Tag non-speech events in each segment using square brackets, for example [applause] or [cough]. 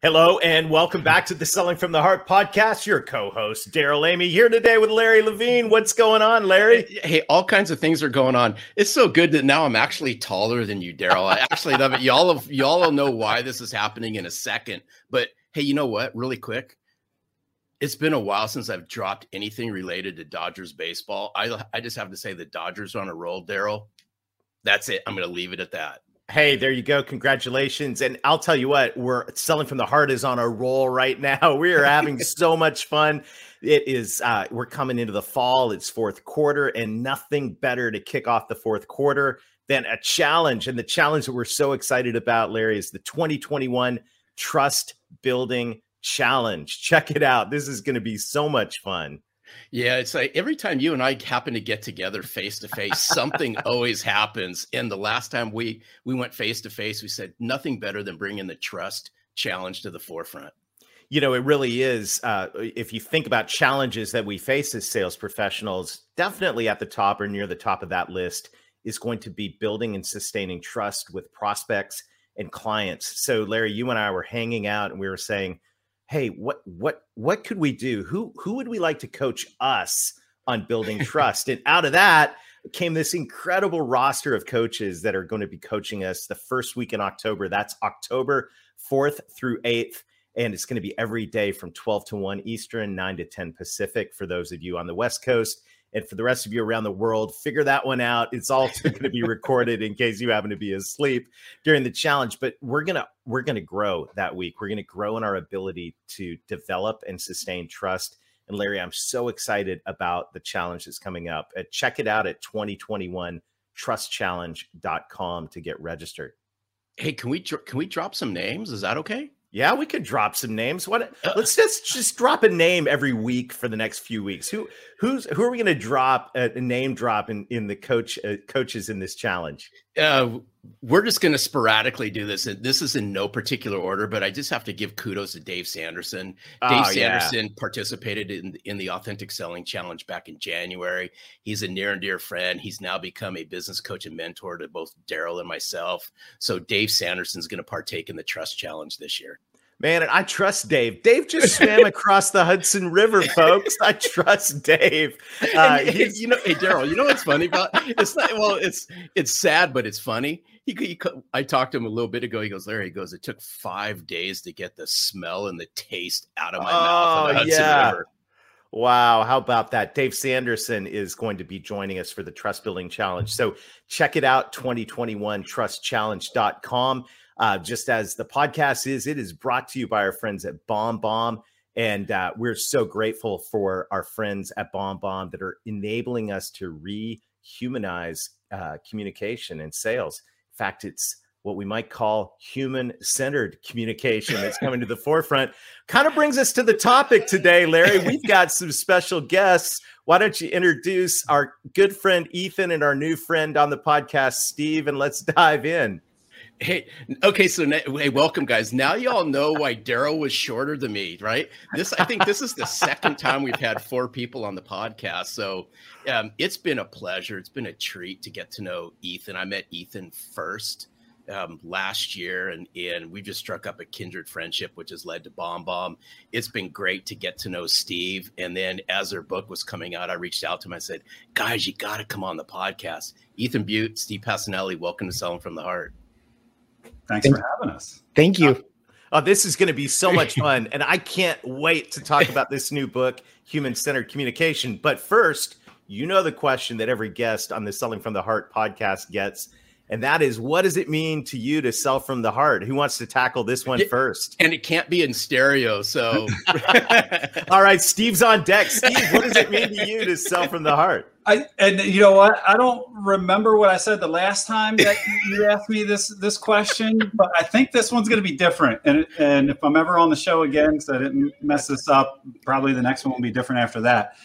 Hello and welcome back to the Selling from the Heart podcast. Your co-host Darrell Amy here today with Larry Levine. What's going on, Larry? Hey, all kinds of things are going on. It's so good that now I'm actually taller than you, Darrell. I actually love it. Y'all, have, y'all will know why this is happening in a second. But hey, you know what? Really quick, it's been a while since I've dropped anything related to Dodgers baseball. I I just have to say the Dodgers are on a roll, Darrell. That's it. I'm going to leave it at that. Hey, there you go. Congratulations. And I'll tell you what, we're selling from the heart is on a roll right now. [laughs] We are having [laughs] so much fun. It is uh we're coming into the fall. It's fourth quarter and nothing better to kick off the fourth quarter than a challenge. And the challenge that we're so excited about, Larry, is the 2021 Trust Building Challenge. Check it out. This is going to be so much fun. Yeah, it's like every time you and I happen to get together face to face, something [laughs] always happens. And the last time we we went face to face, we said nothing better than bringing the trust challenge to the forefront. You know, it really is. Uh, if you think about challenges that we face as sales professionals, definitely at the top or near the top of that list is going to be building and sustaining trust with prospects and clients. So, Larry, you and I were hanging out and we were saying, hey what what what could we do? Who who would we like to coach us on building [laughs] trust? And out of that came this incredible roster of coaches that are going to be coaching us the first week in october. That's october 4th through 8th and it's going to be every day from 12 to 1 eastern 9 to 10 pacific for those of you on the west coast and for the rest of you around the world, figure that one out. It's also [laughs] going to be recorded in case you happen to be asleep during the challenge. But we're gonna we're gonna grow that week. We're gonna grow in our ability to develop and sustain trust. And Larry, I'm so excited about the challenge that's coming up. Uh, check it out at 2021 trustchallenge.com to get registered. Hey, can we can we drop some names? Is that okay? Yeah, we could drop some names. What? Let's just just drop a name every week for the next few weeks. Who who's who are we going to drop a, a, name drop in in the coach uh, coaches in this challenge? Uh, we're just going to sporadically do this. And this is in no particular order, but I just have to give kudos to Dave Sanderson. Oh, Dave Sanderson yeah. participated in in the Authentic Selling Challenge back in January. He's a near and dear friend. He's now become a business coach and mentor to both Darrell and myself. So Dave Sanderson is going to partake in the Trust Challenge this year. Man, and I trust Dave. Dave just swam [laughs] across the Hudson River, folks. I trust Dave. Uh, you know, hey Darrell, you know what's funny about it's not well, it's it's sad, but it's funny. He, he, I talked to him a little bit ago. He goes, Larry, he goes, it took five days to get the smell and the taste out of my oh, mouth. Of the Hudson yeah. River. Wow, how about that? Dave Sanderson is going to be joining us for the Trust Building Challenge. So check it out, 2021 trustchallenge.com. Uh, just as the podcast is, it is brought to you by our friends at BombBomb. And uh, we're so grateful for our friends at BombBomb that are enabling us to rehumanize uh, communication and sales. In fact, it's what we might call human centered communication that's coming to the forefront. Kind of brings us to the topic today, Larry. We've got some special guests. Why don't you introduce our good friend Ethan and our new friend on the podcast, Steve, and let's dive in. Hey, okay, so hey, welcome, guys. Now y'all know why Darrell was shorter than me, right? This, I think, this is the second time we've had four people on the podcast, so um, it's been a pleasure. It's been a treat to get to know Ethan. I met Ethan first um, last year, and and we just struck up a kindred friendship, which has led to Bomb Bomb. It's been great to get to know Steve, and then as their book was coming out, I reached out to him. I said, "Guys, you got to come on the podcast." Ethan Beute, Steve Pacinelli, welcome to Selling from the Heart. Thanks Thank, for having us. Thank you. Oh, this is going to be so much [laughs] fun. and I can't wait to talk about this new book, Human Centered Communication. But first, you know the question that every guest on the Selling from the Heart podcast gets. And that is what does it mean to you to sell from the heart? Who wants to tackle this one first? And it can't be in stereo. So, [laughs] all right, Steve's on deck. Steve, what does it mean to you to sell from the heart? I and you know what? I don't remember what I said the last time that you [laughs] asked me this this question, but I think this one's going to be different. And and if I'm ever on the show again, because I didn't mess this up, probably the next one will be different after that.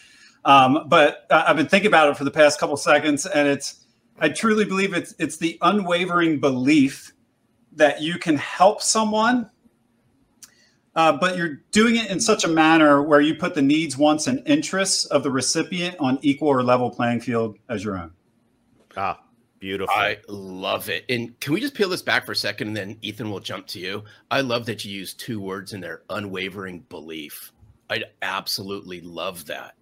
Um, but I've been thinking about it for the past couple seconds, and it's I truly believe it's it's the unwavering belief that you can help someone, uh, but you're doing it in such a manner where you put the needs, wants, and interests of the recipient on equal or level playing field as your own. Ah, beautiful. I love it. And can we just peel this back for a second, and then Ethan will jump to you. I love that you use two words in there: unwavering belief. I absolutely love that.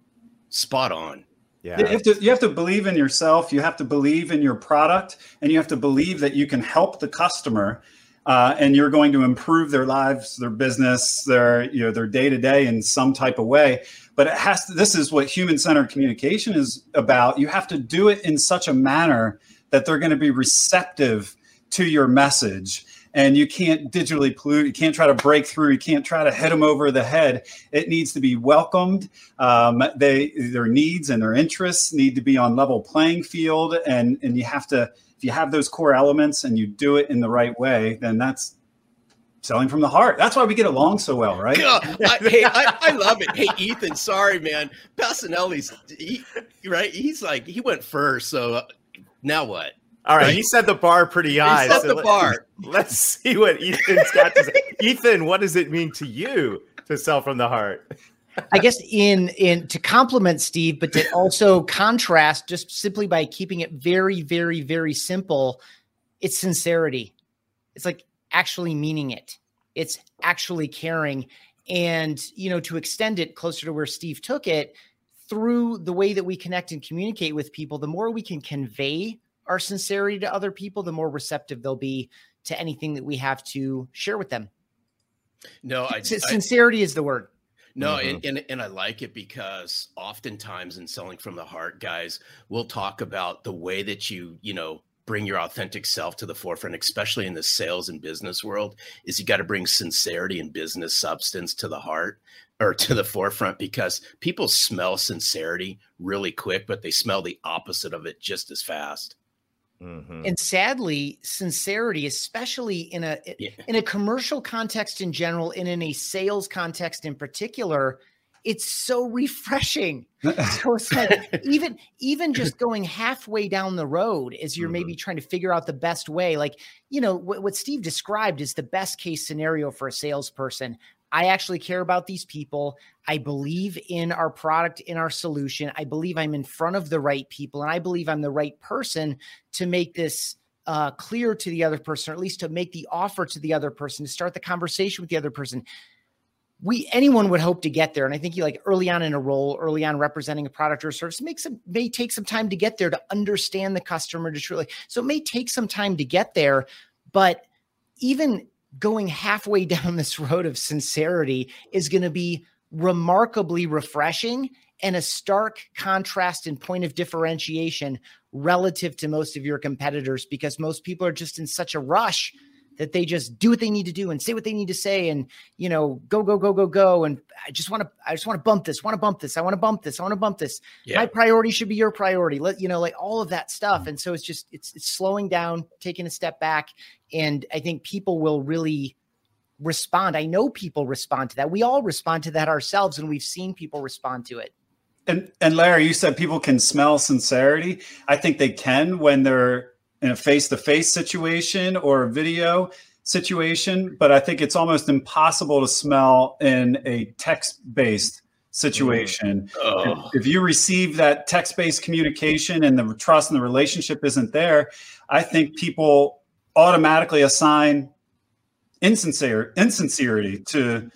Spot on. Yeah. You have to you have to believe in yourself. You have to believe in your product, and you have to believe that you can help the customer, uh, and you're going to improve their lives, their business, their you know their day to day in some type of way. But it has to. This is what human centered communication is about. You have to do it in such a manner that they're going to be receptive to your message and you can't digitally pollute. You can't try to break through. You can't try to hit them over the head. It needs to be welcomed. Um, they their needs and their interests need to be on level playing field, and and you have to if you have those core elements and you do it in the right way, then that's selling from the heart. That's why we get along so well, right? [laughs] I, hey, I, I, love it. Hey, Ethan, sorry, man. Pacinelli's he, right. He's like he went first, so uh, now what? All right, he set the bar pretty high. He set so the let, bar. [laughs] Let's see what Ethan's got to say. [laughs] Ethan, what does it mean to you to sell from the heart? I guess in in to complement Steve, but to also contrast, just simply by keeping it very, very, very simple, it's sincerity. It's like actually meaning it. It's actually caring, and you know, to extend it closer to where Steve took it through the way that we connect and communicate with people, the more we can convey our sincerity to other people, the more receptive they'll be to anything that we have to share with them. No, I, sincerity I, is the word. No, mm-hmm. and, and and I like it because oftentimes in selling from the heart, guys, we'll talk about the way that you, you know, bring your authentic self to the forefront, especially in the sales and business world, is you got to bring sincerity and business substance to the heart or to the forefront because people smell sincerity really quick, but they smell the opposite of it just as fast. Mm-hmm. And sadly, sincerity, especially in a yeah. in a commercial context in general, and in a sales context in particular, it's so refreshing. [laughs] so it's like even even just going halfway down the road as you're mm-hmm. maybe trying to figure out the best way. Like you know what, what Steve described is the best case scenario for a salesperson. I actually care about these people. I believe in our product, in our solution. I believe I'm in front of the right people, and I believe I'm the right person to make this uh, clear to the other person, or at least to make the offer to the other person, to start the conversation with the other person. We anyone would hope to get there, and I think you like early on in a role, early on representing a product or a service makes may take some time to get there to understand the customer to truly. So it may take some time to get there, but even going halfway [laughs] down this road of sincerity is going to be remarkably refreshing and a stark contrast and point of differentiation relative to most of your competitors because most people are just in such a rush that they just do what they need to do and say what they need to say and you know go go go go go. And i just want to i just want to bump this want to bump this i want to bump this i want to bump this. Yeah. my priority should be your priority. Let you know like all of that stuff. Mm-hmm. And so it's just it's it's slowing down taking a step back. And i think people will really respond. I know people respond to that. We all respond to that ourselves and we've seen people respond to it. And and larry you said people can smell sincerity. I think they can when they're in a face-to-face situation or a video situation but i think it's almost impossible to smell in a text-based situation oh. if, if, you receive that text-based communication and the trust and the relationship isn't there i think people automatically assign insincere insincerity to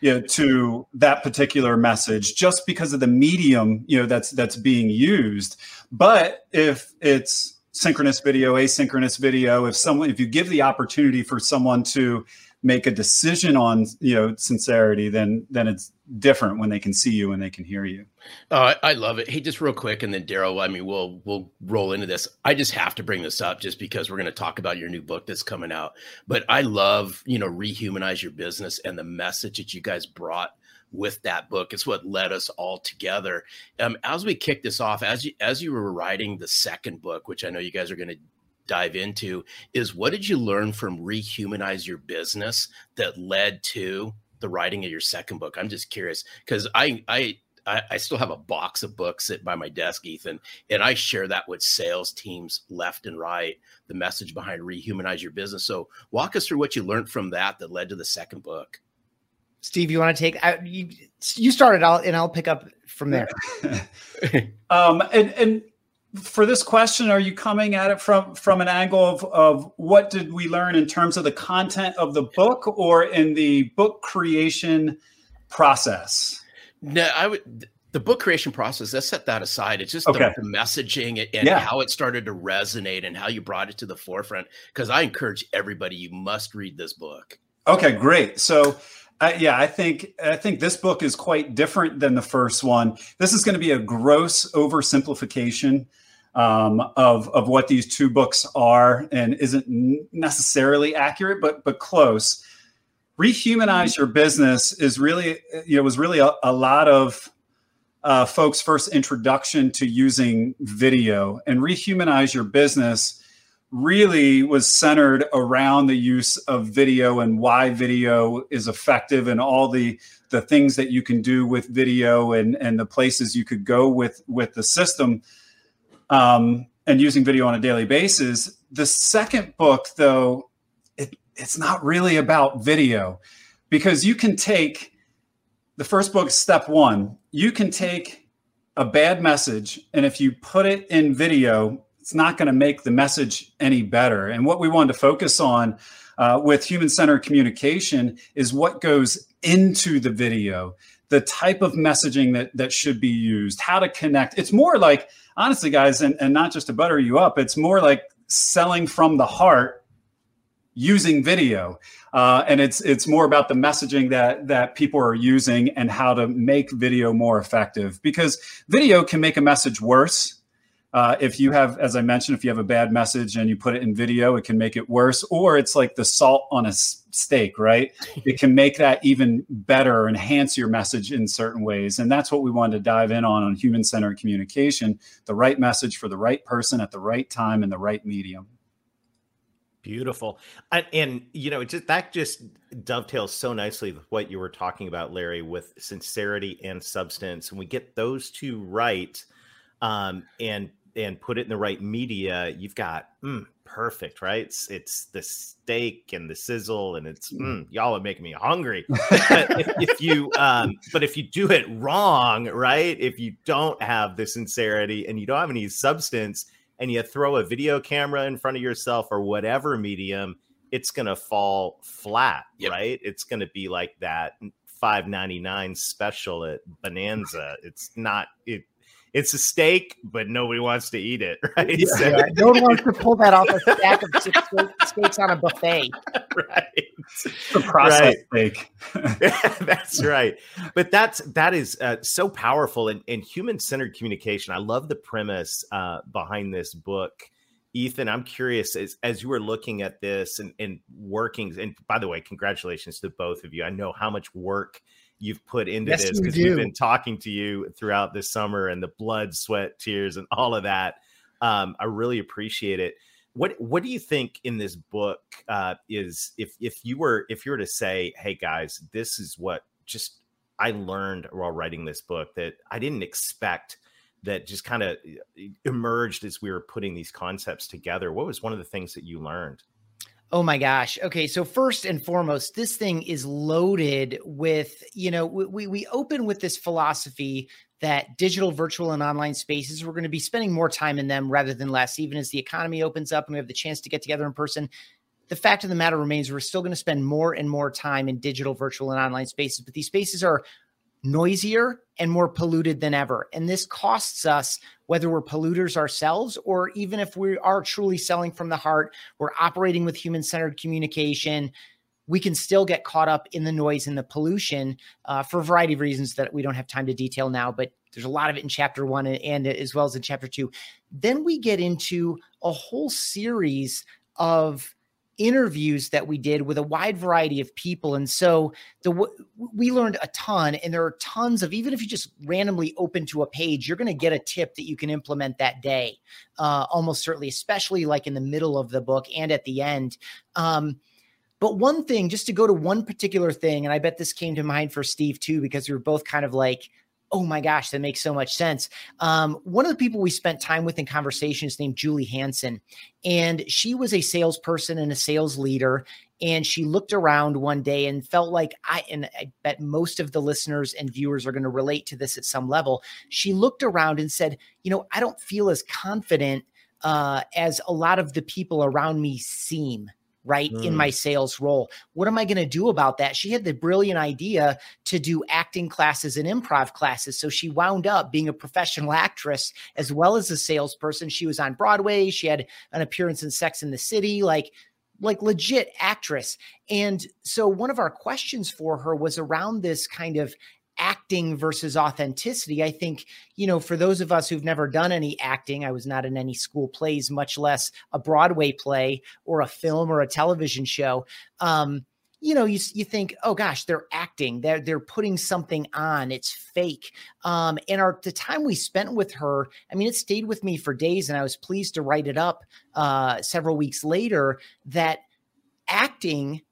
you know, to that particular message just because of the medium you know that's that's being used but if it's synchronous video, asynchronous video. If someone, if you give the opportunity for someone to make a decision on you know sincerity, then then it's different when they can see you and they can hear you. I, I love it. Hey, just real quick, and then Darrell. I mean, we'll we'll roll into this. I just have to bring this up just because we're going to talk about your new book that's coming out. But I love you know rehumanize your business and the message that you guys brought with that book. It's what led us all together. Um, as we kick this off, as you as you were writing the second book, which I know you guys are going to dive into, is what did you learn from rehumanize your business that led to the writing of your second book? I'm just curious because I I I, still have a box of books sitting by my desk, Ethan, and I share that with sales teams left and right. The message behind rehumanize your business. So, walk us through what you learned from that that led to the second book. Steve, you want to take I, you? You started, I'll and I'll pick up from there. [laughs] um, and and for this question, are you coming at it from from an angle of of what did we learn in terms of the content of the book, or in the book creation process? No, I would the book creation process let's set that aside it's just okay. the, the, messaging and yeah. how it started to resonate and how you brought it to the forefront because i encourage everybody you must read this book okay great so uh, yeah, I think I think this book is quite different than the first one. This is going to be a gross oversimplification um, of of what these two books are, and isn't necessarily accurate, but but close. Rehumanize your business is really you know was really a, a lot of uh, folks' first introduction to using video, and rehumanize your business really was centered around the use of video and why video is effective and all the the things that you can do with video and and the places you could go with with the system um, and using video on a daily basis. The second book though it, it's not really about video because you can take the first book step one. You can take a bad message and if you put it in video it's not going to make the message any better. And what we wanted to focus on uh, with human centered communication is what goes into the video, the type of messaging that, that should be used, how to connect. It's more like, honestly, guys, and, and not just to butter you up, it's more like selling from the heart using video. Uh, and it's it's more about the messaging that that people are using and how to make video more effective because video can make a message worse uh, if you have, as I mentioned, if you have a bad message and you put it in video, it can make it worse. Or it's like the salt on a steak, right? [laughs] it can make that even better, enhance your message in certain ways. And that's what we wanted to dive in on on human centered communication the right message for the right person at the right time in the right medium. Beautiful. And, and, you know, just that just dovetails so nicely with what you were talking about, Larry, with sincerity and substance. And we get those two right. Um, and and put it in the right media, you've got mm, perfect, right? It's, it's, the steak and the sizzle, and it's mm, mm y'all are making me hungry. [laughs] if, if, you, um, but if you do it wrong, right? If you don't have the sincerity and you don't have any substance, and you throw a video camera in front of yourself or whatever medium, it's gonna fall flat, yep. right? It's gonna be like that 5.99 special at Bonanza. It's not it it's a steak, but nobody wants to eat it, [laughs] right? Yeah, so, yeah. no one wants to pull that off a [laughs] stack of six steaks on a buffet. Right. The process right. steak. [laughs] that's right. But that's that is uh, so powerful in, in human centered communication. I love the premise uh, behind this book. Ethan, I'm curious as, as you were looking at this and, and working, and by the way, congratulations to both of you. I know how much work you've put into yes, this because we have been talking to you throughout this summer and the blood, sweat, tears, and all of that. Um, I really appreciate it. What What do you think in this book uh, is if if you were if you were to say, hey guys, this is what just I learned while writing this book that I didn't expect that just kind of emerged as we were putting these concepts together. What was one of the things that you learned? Oh my gosh. Okay, so first and foremost, this thing is loaded with, you know, we we open with this philosophy that digital, virtual, and online spaces, we're going to be spending more time in them rather than less, even as the economy opens up and we have the chance to get together in person. The fact of the matter remains we're still going to spend more and more time in digital, virtual, and online spaces, but these spaces are noisier and more polluted than ever. And this costs us, whether we're polluters ourselves or even if we are truly selling from the heart, we're operating with human centered communication. we can still get caught up in the noise and the pollution uh, for a variety of reasons that we don't have time to detail now. But there's a lot of it in chapter one and, and as well as in chapter two. Then we get into a whole series of interviews that we did with a wide variety of people and so the we learned a ton and there are tons of even if you just randomly open to a page you're going to get a tip that you can implement that day uh, almost certainly especially like in the middle of the book and at the end. Um, but one thing just to go to one particular thing and i bet this came to mind for steve too because we were both kind of like oh my gosh, that makes so much sense. Um, one of the people we spent time with in conversation is named Julie Hansen, and she was a salesperson and a sales leader. And she looked around one day and felt like I, and I bet most of the listeners and viewers are going to relate to this at some level. She looked around and said, You know, I don't feel as confident uh, as a lot of the people around me seem right mm. in my sales role. What am i going to do about that? She had the brilliant idea to do acting classes and improv classes so she wound up being a professional actress as well as a salesperson. She was on broadway she had an appearance in sex in the city like like legit actress. And so one of our questions for her was around this kind of acting versus authenticity. I think, you know, for those of us who've never done any acting, I was not in any school plays, much less a Broadway play or a film or a television show. Um, you know, you, you think, oh gosh, they're acting, they're they're putting something on, it's fake. Um, and our the time we spent with her, I mean, it stayed with me for days, and I was pleased to write it up uh, several weeks later that acting,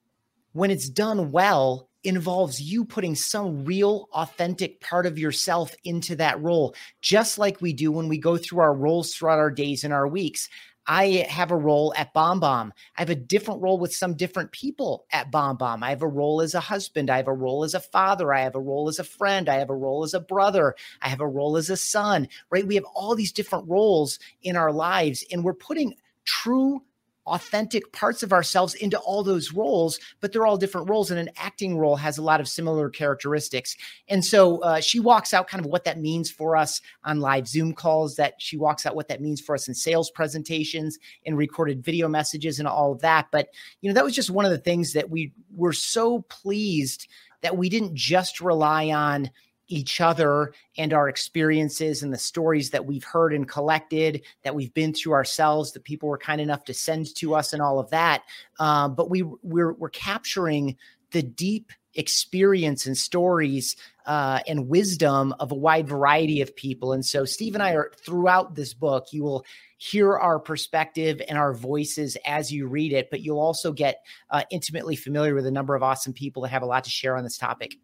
when it's done well, involves you putting some real authentic part of yourself into that role, just like we do when we go through our roles throughout our days and our weeks. I have a role at BombBomb. I have a different role with some different people at BombBomb. I have a role as a husband. I have a role as a father. I have a role as a friend. I have a role as a brother. I have a role as a son, right? We have all these different roles in our lives, and we're putting true authentic parts of ourselves into all those roles, but they're all different roles. And an acting role has a lot of similar characteristics. And so uh, she walks out kind of what that means for us on live Zoom calls, that she walks out what that means for us in sales presentations, in recorded video messages, and all of that. But, you know, that was just one of the things that we were so pleased that we didn't just rely on each other and our experiences and the stories that we've heard and collected that we've been through ourselves that people were kind enough to send to us and all of that. Um, but we we're, we're capturing the deep experience and stories uh, and wisdom of a wide variety of people. And so steve and i are throughout this book you will hear our perspective and our voices as you read it but you'll also get uh, intimately familiar with a number of awesome people that have a lot to share on this topic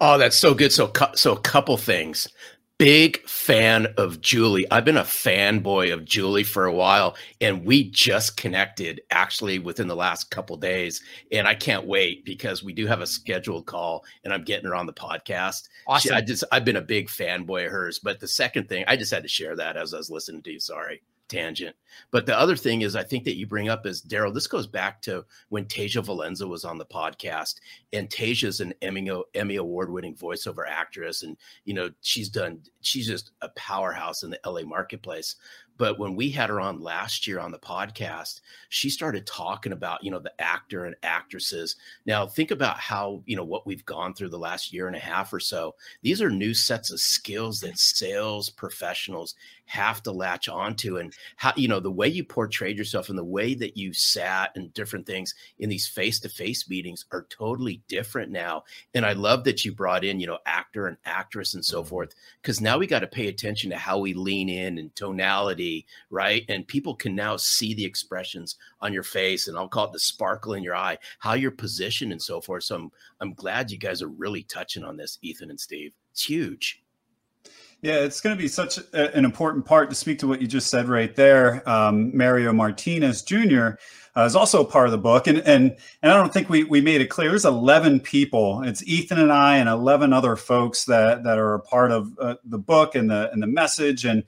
Oh, that's so good. So, so a couple things. Big fan of Julie. I've been a fanboy of Julie for a while, and we just connected actually within the last couple days. And I can't wait because we do have a scheduled call, and I'm getting her on the podcast. Awesome. She, I just I've been a big fanboy of hers. But the second thing, I just had to share that as I was listening to you. Sorry tangent. But the other thing is, I think that you bring up is Darrell. This goes back to when Tasia Valenza was on the podcast, and Tasia's an Emmy Emmy award winning voiceover actress, and you know she's done. She's just a powerhouse in the LA marketplace. But when we had her on last year on the podcast, she started talking about, you know, the actor and actresses. Now, think about how, you know, what we've gone through the last year and a half or so. These are new sets of skills that sales professionals have to latch onto and how you know the way you portrayed yourself and the way that you sat and different things in these face-to-face meetings are totally different now. And i love that you brought in you know actor and actress and so mm-hmm. forth because now we got to pay attention to how we lean in and tonality right? And people can now see the expressions on your face and i'll call it the sparkle in your eye how you're positioned and so forth. So i'm i'm glad you guys are really touching on this ethan and steve. It's huge yeah, it's going to be such a, an important part to speak to what you just said right there. Um, Mario Martinez Jr. Uh, is also part of the book, and and and I don't think we we made it clear. There's 11 people. It's Ethan and I and 11 other folks that that are a part of uh, the book and the and the message, and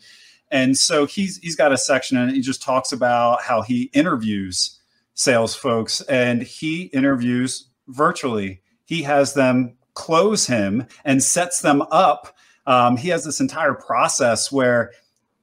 and so he's he's got a section and he just talks about how he interviews sales folks, and he interviews virtually. He has them close him and sets them up um, he has this entire process where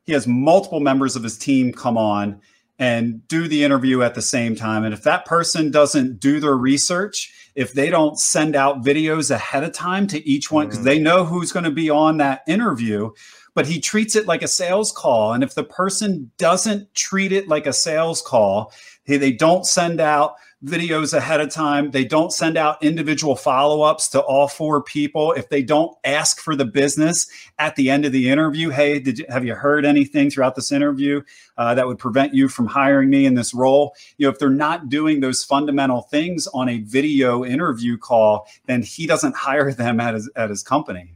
he has multiple members of his team come on and do the interview at the same time. And if that person doesn't do their research, if they don't send out videos ahead of time to each one, because mm. they know who's going to be on that interview, but he treats it like a sales call. And if the person doesn't treat it like a sales call, they don't send out videos ahead of time. They don't send out individual follow ups to all four people. If they don't ask for the business at the end of the interview, hey, did you, have you heard anything throughout this interview uh, that would prevent you from hiring me in this role? You know, if they're not doing those fundamental things on a video interview call, then he doesn't [laughs] hire them at his at his company.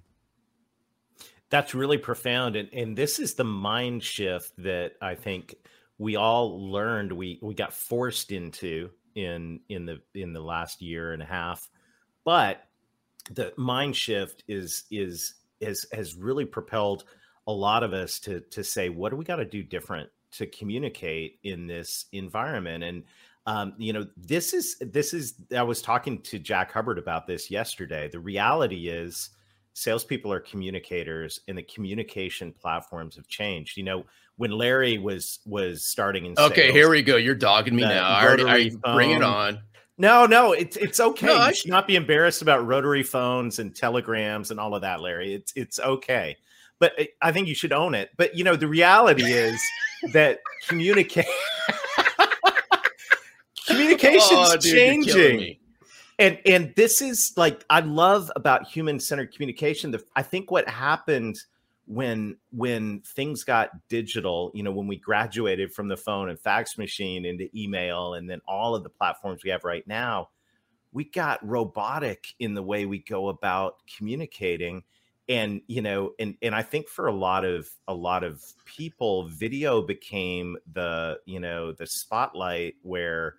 That's really profound, and and this is the mind shift that I think we all learned we we got forced into in in the in the last year and a half but the mind shift is is has has really propelled a lot of us to to say what do we got to do different to communicate in this environment? And um, you know this is this is i was talking to jack hubbard about this yesterday. The reality is salespeople are communicators and the communication platforms have changed. You know when Larry was was starting in Okay, here we go. You're dogging me now. I already, I, bring it on. No, no, it's it's okay. No, you should not be embarrassed about rotary phones and telegrams and all of that, Larry. It's it's okay. But eh, I think you should own it. But you know, the reality is [laughs] that communicate [laughs] communication's oh, dude, changing. And and this is like I love about human centered communication. The, I think what happened when when things got digital you know when we graduated from the phone and fax machine into email and then all of the platforms we have right now we got robotic in the way we go about communicating. And you know and and i think for a lot of a lot of people video became the you know the spotlight where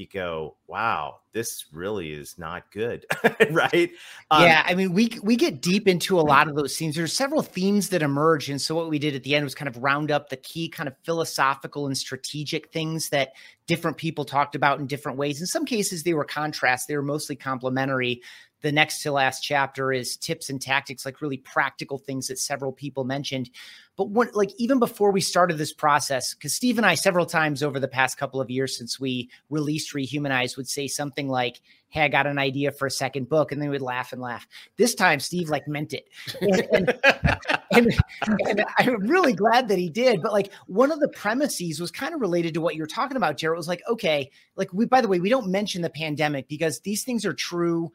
you go, wow, this really is not good, [laughs] right? Um, yeah, I mean, we we get deep into a lot of those themes. There's several themes that emerge, and so what we did at the end was kind of round up the key kind of philosophical and strategic things that different people talked about in different ways. In some cases, they were contrasts; they were mostly complementary the next to last chapter is tips and tactics, like really practical things that several people mentioned. But what, like, even before we started this process, because Steve and I, several times over the past couple of years since we released Rehumanize, would say something like, Hey, I got an idea for a second book. And then we'd laugh and laugh. This time, Steve like meant it. And, and, [laughs] and, and I'm really glad that he did. But like, one of the premises was kind of related to what you're talking about, Jared. It was like, okay, like, we, by the way, we don't mention the pandemic because these things are true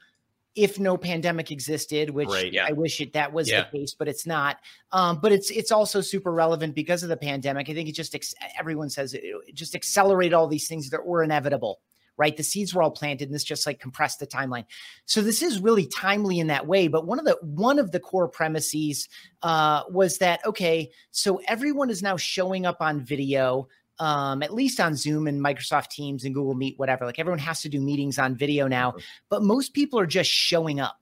if no pandemic existed, which right, yeah. I wish it that was yeah. the case, but it's not. Um, but it's it's also super relevant because of the pandemic. I think it just ex- everyone says it, it just accelerated all these things that were inevitable. Right, the seeds were all planted, and this just like compressed the timeline. So this is really timely in that way. But one of the one of the core premises uh, was that okay, so everyone is now showing up on video um, at least on Zoom and Microsoft Teams and Google Meet, whatever. Like everyone has to do meetings on video now, but most people are just showing up.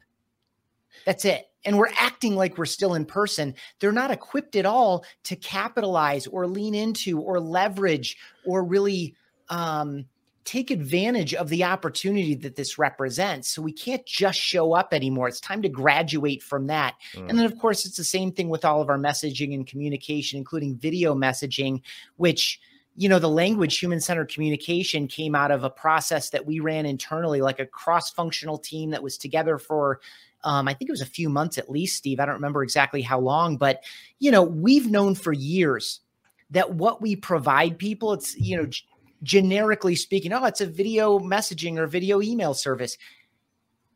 That's it. And we're acting like we're still in person. They're not equipped at all to capitalize or lean into or leverage or really um, take advantage of the opportunity that this represents. So we can't just show up anymore. It's time to graduate from that. Mm. And then, of course, it's the same thing with all of our messaging and communication, including video messaging, which you know the language human centered communication came out of a process that we ran internally like a cross functional team that was together for um, i think it was a few months at least steve i don't remember exactly how long but you know we've known for years that what we provide people it's you know g- generically speaking oh it's a video messaging or video email service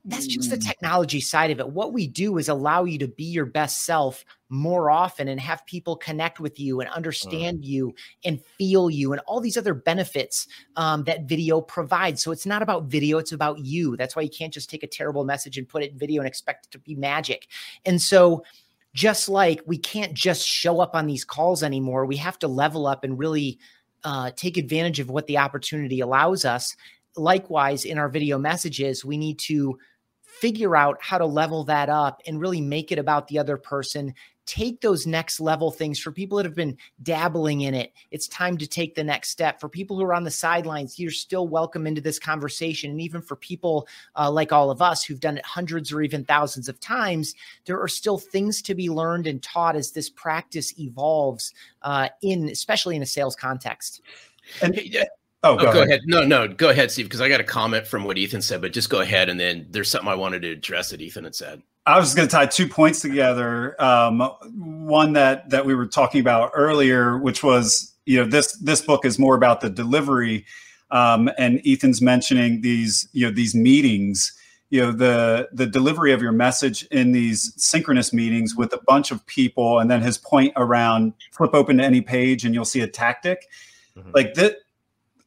that's just the mm. technology side of it. What we do is allow you to be your best self more often and have people connect with you and understand you and feel you and all these other benefits um, that video provides. So it's not about video, it's about you. That's why you can't just take a terrible message and put it in video and expect it to be magic. And so, just like we can't just show up on these calls anymore, we have to level up and really uh, take advantage of what the opportunity allows us. Likewise, in our video messages, we need to figure out how to level that up and really make it about the other person take those next level things for people that have been dabbling in it. It's time to take the next step. For people who are on the sidelines you're still welcome into this conversation. And even for people uh, like all of us who've done it hundreds or even thousands of times there are still things to be learned and taught as this practice evolves uh, in especially in a sales context. And Hey, uh, oh, oh, go, ahead. No, no, go ahead, Steve, because I got a comment from what Ethan said, but just go ahead and then there's something I wanted to address that Ethan had said. I was going to tie two points together. Um, one that that we were talking about earlier, which was you know this this book is more about the delivery, um, and Ethan's mentioning these you know these meetings. You know the the delivery of your message in these synchronous meetings with a bunch of people, and then his point around flip open to any page and you'll see a tactic. Mhm. Like that,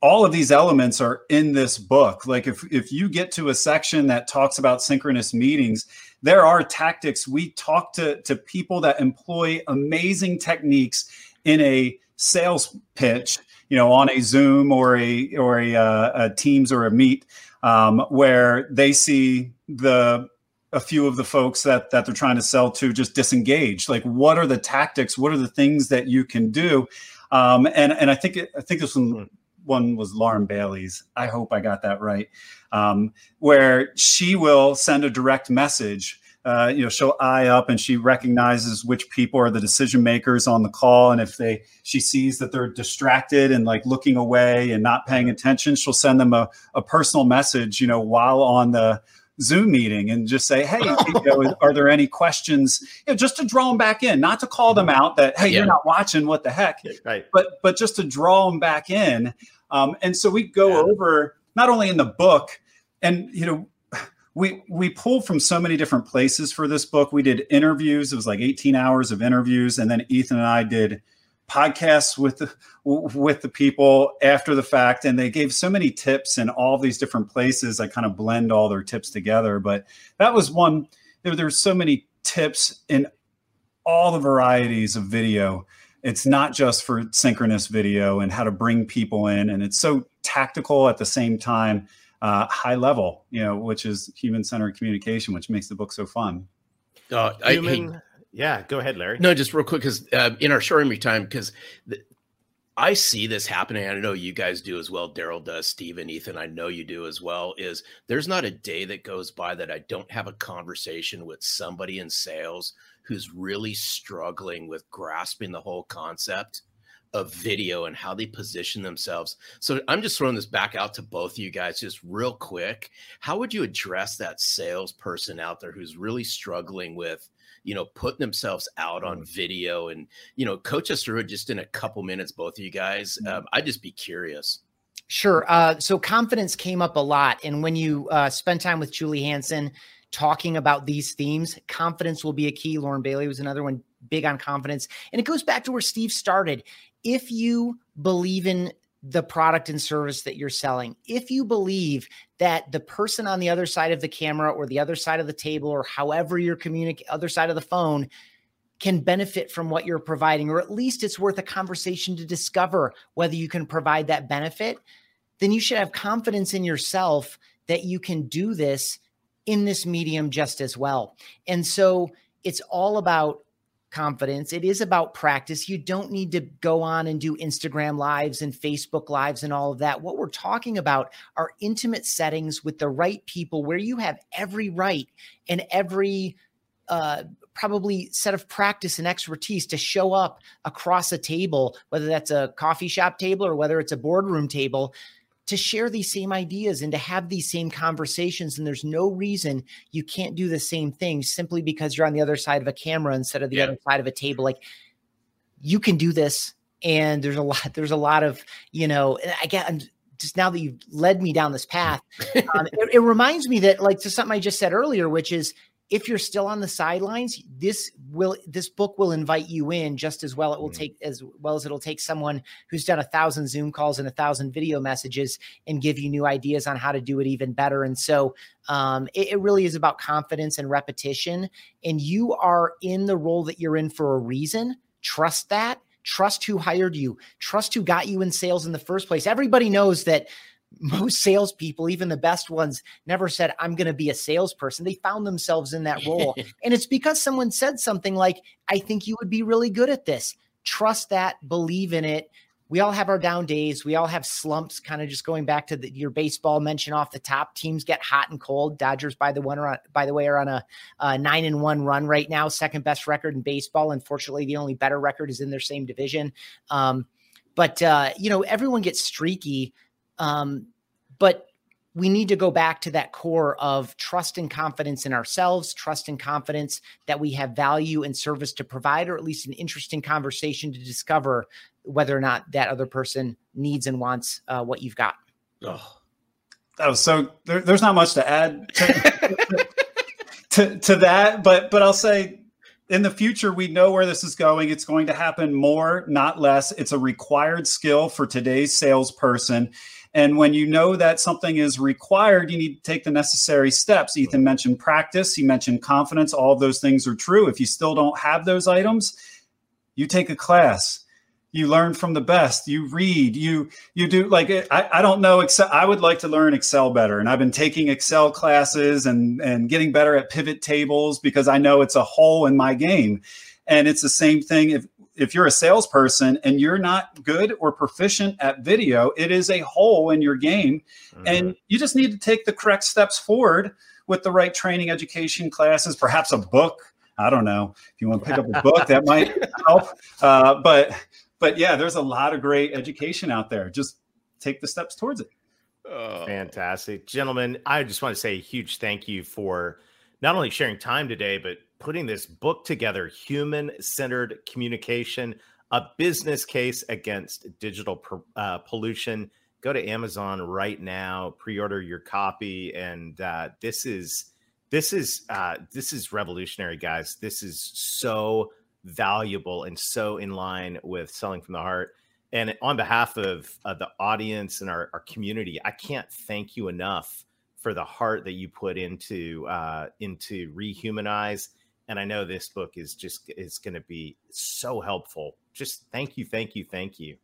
all of these elements are in this book. Like if if you get to a section that talks about synchronous meetings, there are tactics. We talk to to people that employ amazing techniques in a sales pitch, you know, on a Zoom or a or a, uh, a Teams or a Meet, um, where they see the a few of the folks that that they're trying to sell to just disengage. Like, what are the tactics? What are the things that you can do? Um, and and I think it, I think this one one was Lauren Bailey's. I hope I got that right. Um, where she will send a direct message. Uh, you know, she'll eye up and she recognizes which people are the decision makers on the call, and if they she sees that they're distracted and like looking away and not paying attention, she'll send them a, a personal message. You know, while on the Zoom meeting and just say, "Hey, [laughs] you know, are there any questions?" You know, just to draw them back in, not to call them out that, "Hey, Yeah. you're not watching. What the heck?" Right. but but just to draw them back in. Um, and so we go Yeah. over not only in the book, and you know, we we pulled from so many different places for this book. We did interviews. It was like 18 hours of interviews, and then Ethan and I did podcasts with the with the people after the fact and they gave so many tips in all these different places i kind of blend all their tips together but that was one there, there's so many tips in all the varieties of video it's not just for synchronous video and how to bring people in and it's so tactical at the same time uh, high level you know which is human centered communication which makes the book so fun Uh, I, hey, Human. yeah. Go ahead, Larry. No, just real quick, because uh, in our short interview time, because I see this happening. I know you guys do as well. Darrell does, Steve and Ethan. I know you do as well. Is there's not a day that goes by that I don't have a conversation with somebody in sales who's really struggling with grasping the whole concept of video and how they position themselves. So I'm just throwing this back out to both of you guys, just real quick. How would you address that salesperson out there who's really struggling with? you know, putting themselves out on video and, you know, coach us through it just in a couple minutes, both of you guys. Um, I'd just be curious. Sure. Uh, so confidence came up a lot. And when you uh, spend time with Julie Hansen talking about these themes, confidence will be a key. Lauren Bailey was another one big on confidence. And it goes back to where Steve started. If you believe in the product and service that you're selling, if you believe that the person on the other side of the camera or the other side of the table or however you're communicating, other side of the phone, can benefit from what you're providing, or at least it's worth a conversation to discover whether you can provide that benefit, then you should have confidence in yourself that you can do this in this medium just as well. And so it's all about confidence. It is about practice. You don't need to go on and do Instagram lives and Facebook lives and all of that. What we're talking about are intimate settings with the right people where you have every right and every uh, probably set of practice and expertise to show up across a table, whether that's a coffee shop table or whether it's a boardroom table, to share these same ideas and to have these same conversations. And there's no reason you can't do the same thing simply because you're on the other side of a camera instead of the Yeah. other side of a table. Like you can do this. And there's a lot, there's a lot of, you know, I get, I'm just now that you've led me down this path, [laughs] um, it, it reminds me that like to something I just said earlier, which is if you're still on the sidelines, this will this book will invite you in just as well. It will Mhm. take as well as it'll take someone who's done a thousand Zoom calls and a thousand video messages and give you new ideas on how to do it even better. And so um, it, it really is about confidence and repetition. And you are in the role that you're in for a reason. Trust that. Trust who hired you. Trust who got you in sales in the first place. Everybody knows that most salespeople, even the best ones, never said, I'm going to be a salesperson. They found themselves in that role. [laughs] and it's because someone said something like, I think you would be really good at this. Trust that, believe in it. We all have our down days. We all have slumps, kind of just going back to the, your baseball mention off the top. Teams get hot and cold. Dodgers, by the one, are on, by the way, are on a, a nine and one run right now, second best record in baseball. Unfortunately, the only better record is in their same division. Um, but uh, you know, everyone gets streaky. Um, but we need to go back to that core of trust and confidence in ourselves, trust and confidence that we have value and service to provide, or at least an interesting conversation to discover whether or not that other person needs and wants uh, what you've got. Oh, that was so. There, there's not much to add to, [laughs] to, to that, but but I'll say in the future we know where this is going it's going to happen more not less it's a required skill for today's salesperson and when you know that something is required, you need to take the necessary steps. Ethan mentioned practice, he mentioned confidence. All of those things are true. If you still don't have those items, you take a class. You learn from the best. You read. You you do like eh, I, I don't know Excel. I would like to learn Excel better, and I've been taking Excel classes and and getting better at pivot tables because I know it's a hole in my game. And it's the same thing if if you're a salesperson and you're not good or proficient at video, it is a hole in your game. Mm-hmm. And you just need to take the correct steps forward with the right training, education classes, perhaps a book. I don't know if you want to pick up a book that might [laughs] help. Uh, but but yeah, there's a lot of great education out there. Just take the steps towards it. Oh. Fantastic, gentlemen! I just want to say a huge thank you for not only sharing time today, but putting this book together human centered communication, a business case against digital uh, pollution. Go to Amazon right now, pre order your copy. And uh, this is. This is uh, this is revolutionary, guys. This is so valuable and so in line with selling from the heart. And on behalf of, of the audience and our, our community, I can't thank you enough for the heart that you put into uh, into rehumanize and I know this book is just is going to be so helpful. Just thank you, thank you, thank you.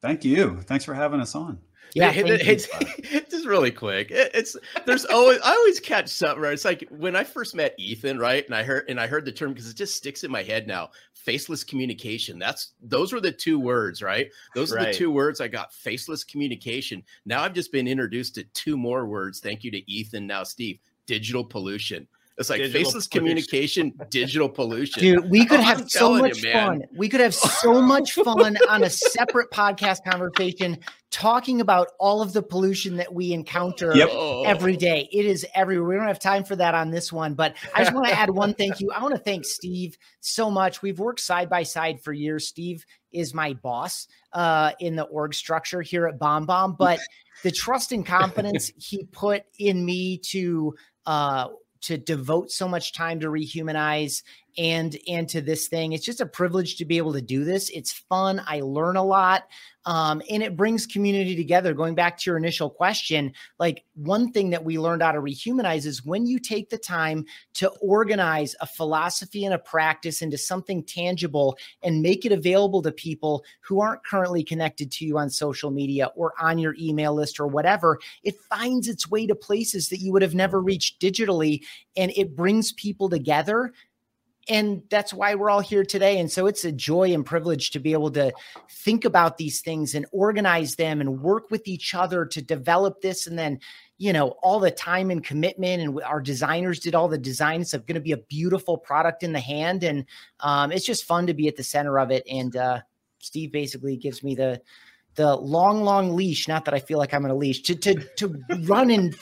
Thank you. Thanks for having us on. Yeah, it's, [laughs] it's just really quick. it's there's always I always catch something right. It's like when I first met Ethan, right? And I heard and I heard the term because it just sticks in my head now. Faceless communication. That's those were the two words, right? Those right. are the two words I got. Faceless communication. Now I've just been introduced to two more words. Thank you to Ethan. Now Steve. Digital pollution. It's like digital faceless pollution. communication, digital pollution. Dude, we could have so much you, fun. We could have so much fun on a separate [laughs] podcast conversation talking about all of the pollution that we encounter yep. every day. It is everywhere. We don't have time for that on this one, but I just want to add one thank you. I want to thank Steve so much. We've worked side by side for years. Steve is my boss uh, in the org structure here at BombBomb, but the trust and confidence he put in me to uh, to devote so much time to rehumanize and and to this thing. It's just a privilege to be able to do this. It's fun. I learn a lot um, and it brings community together. Going back to your initial question like one thing that we learned out of rehumanize is when you take the time to organize a philosophy and a practice into something tangible and make it available to people who aren't currently connected to you on social media or on your email list or whatever it finds its way to places that you would have never reached digitally and it brings people together and that's why we're all here today. And so it's a joy and privilege to be able to think about these things and organize them and work with each other to develop this. And then you know all the time and commitment and our designers did all the designs of going to be a beautiful product in the hand. And um, it's just fun to be at the center of it. And uh, steve basically gives me the the long long leash not that i feel like i'm on a leash to to to run and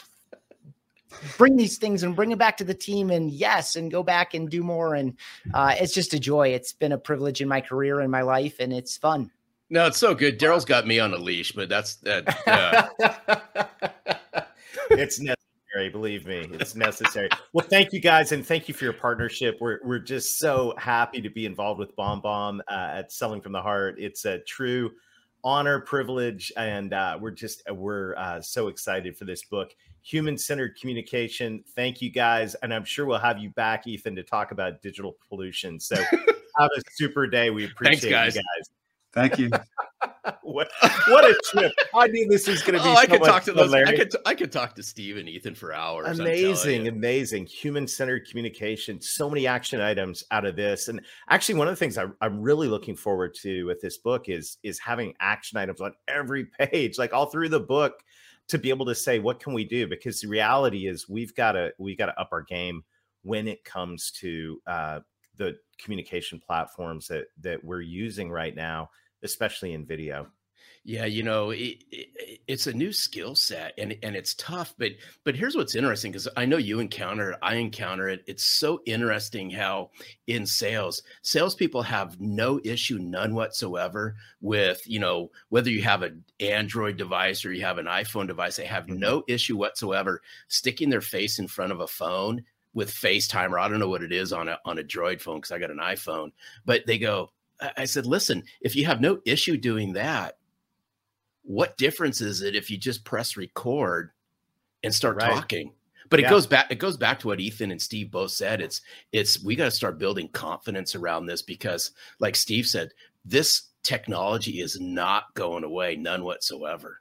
bring these things and bring it back to the team and yes and go back and do more. And uh, it's just a joy. It's been a privilege in my career and my life and it's fun. No it's so good. Darrell's got me on a leash but that's that uh... [laughs] it's necessary believe me. It's necessary. Well thank you guys and thank you for your partnership. We're, we're just so happy to be involved with BombBomb uh, at selling from the heart. It's a true honor privilege and uh, we're just we're uh, so excited for this book human centered communication. Thank you guys. And I'm sure we'll have you back, Ethan, to talk about digital pollution. So [laughs] have a super day. We appreciate Thanks, guys. you guys. Thank you. [laughs] what, what a trip! I knew this was going to be. Oh, so I could talk to those. I could. I could talk to Steve and Ethan for hours. Amazing, amazing. Human centered communication. So many action items out of this, and actually, one of the things I, I'm really looking forward to with this book is is having action items on every page, like all through the book to be able to say what can we do because the reality is we've got to we got to up our game when it comes to uh, the communication platforms that that we're using right now especially in video. Yeah, you know, it, it, it's a new skill set and and it's tough, but but here's what's interesting because I know you encounter it, I encounter it. It's so interesting how in sales, salespeople have no issue, none whatsoever, with you know whether you have an Android device or you have an iPhone device. They have Mm-hmm. no issue whatsoever sticking their face in front of a phone with FaceTime or I don't know what it is on a on a Droid phone because I got an iPhone, but they go. I I said, listen, if you have no issue doing that what difference is it if you just press record and start Right. talking but it Yeah. goes back it goes back to what ethan and steve both said it's it's we got to start building confidence around this because like steve said this technology is not going away none whatsoever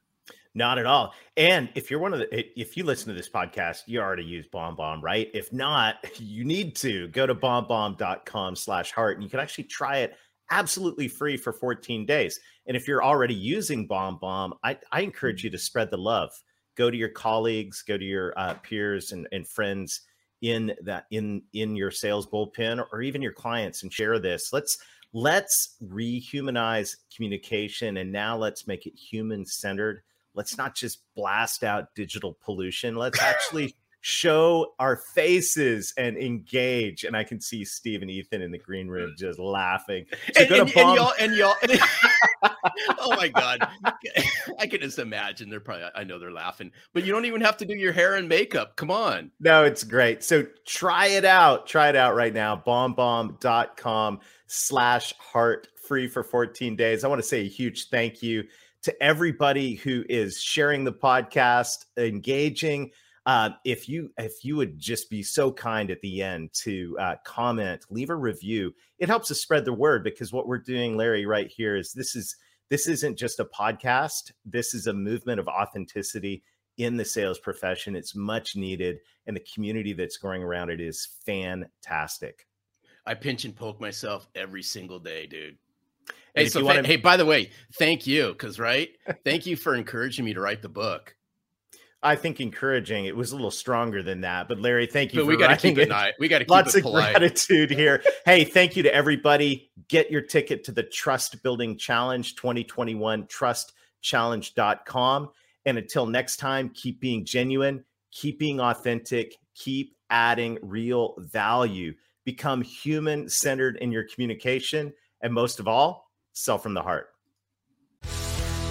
Not at all. And if you're one of the, if you listen to this podcast, you already use Bomb Bomb, right? If not, [laughs] you need to go to bombbomb.com slash heart and you can actually try it absolutely free for 14 days. And if you're already using Bomb Bomb, I, I encourage you to spread the love. Go to your colleagues, go to your uh, peers and, and friends in that in in your sales bullpen or even your clients and share this. Let's let's rehumanize communication and now let's make it human centered let's not just blast out digital pollution let's [laughs] actually show our faces and engage and i can see steve and ethan in the green mm. room just laughing [laughs] so and, and- and y'all and y'all [laughs] [laughs] oh my god i can just imagine they're probably i know they're laughing but you don't even have to do your hair and makeup come on No, it's great. So try it out. Try it out right now. Bombbomb.com slash heart free for 14 days. I want to say a huge thank you to everybody who is sharing the podcast, engaging. Uh, if you if you would just be so kind at the end to uh, comment, leave a review, it helps us spread the word because what we're doing, Larry, right here is this is this isn't just a podcast. This is a movement of authenticity in the sales profession. It's much needed, and the community that's growing around it is fantastic. I pinch and poke myself every single day, dude. Hey, so fa- wanna- hey, by the way, thank you, because right, thank you for encouraging me to write the book. I think encouraging. It was a little stronger than that, but Larry, thank you But for we got to keep it nice. We got to keep Lots of polite. gratitude here. [laughs] hey, thank you to everybody. Get your ticket to the Trust Building Challenge 2021, trustchallenge.com. And until next time, keep being genuine, keep being authentic, keep adding real value, become human centered in your communication, and most of all, sell from the heart.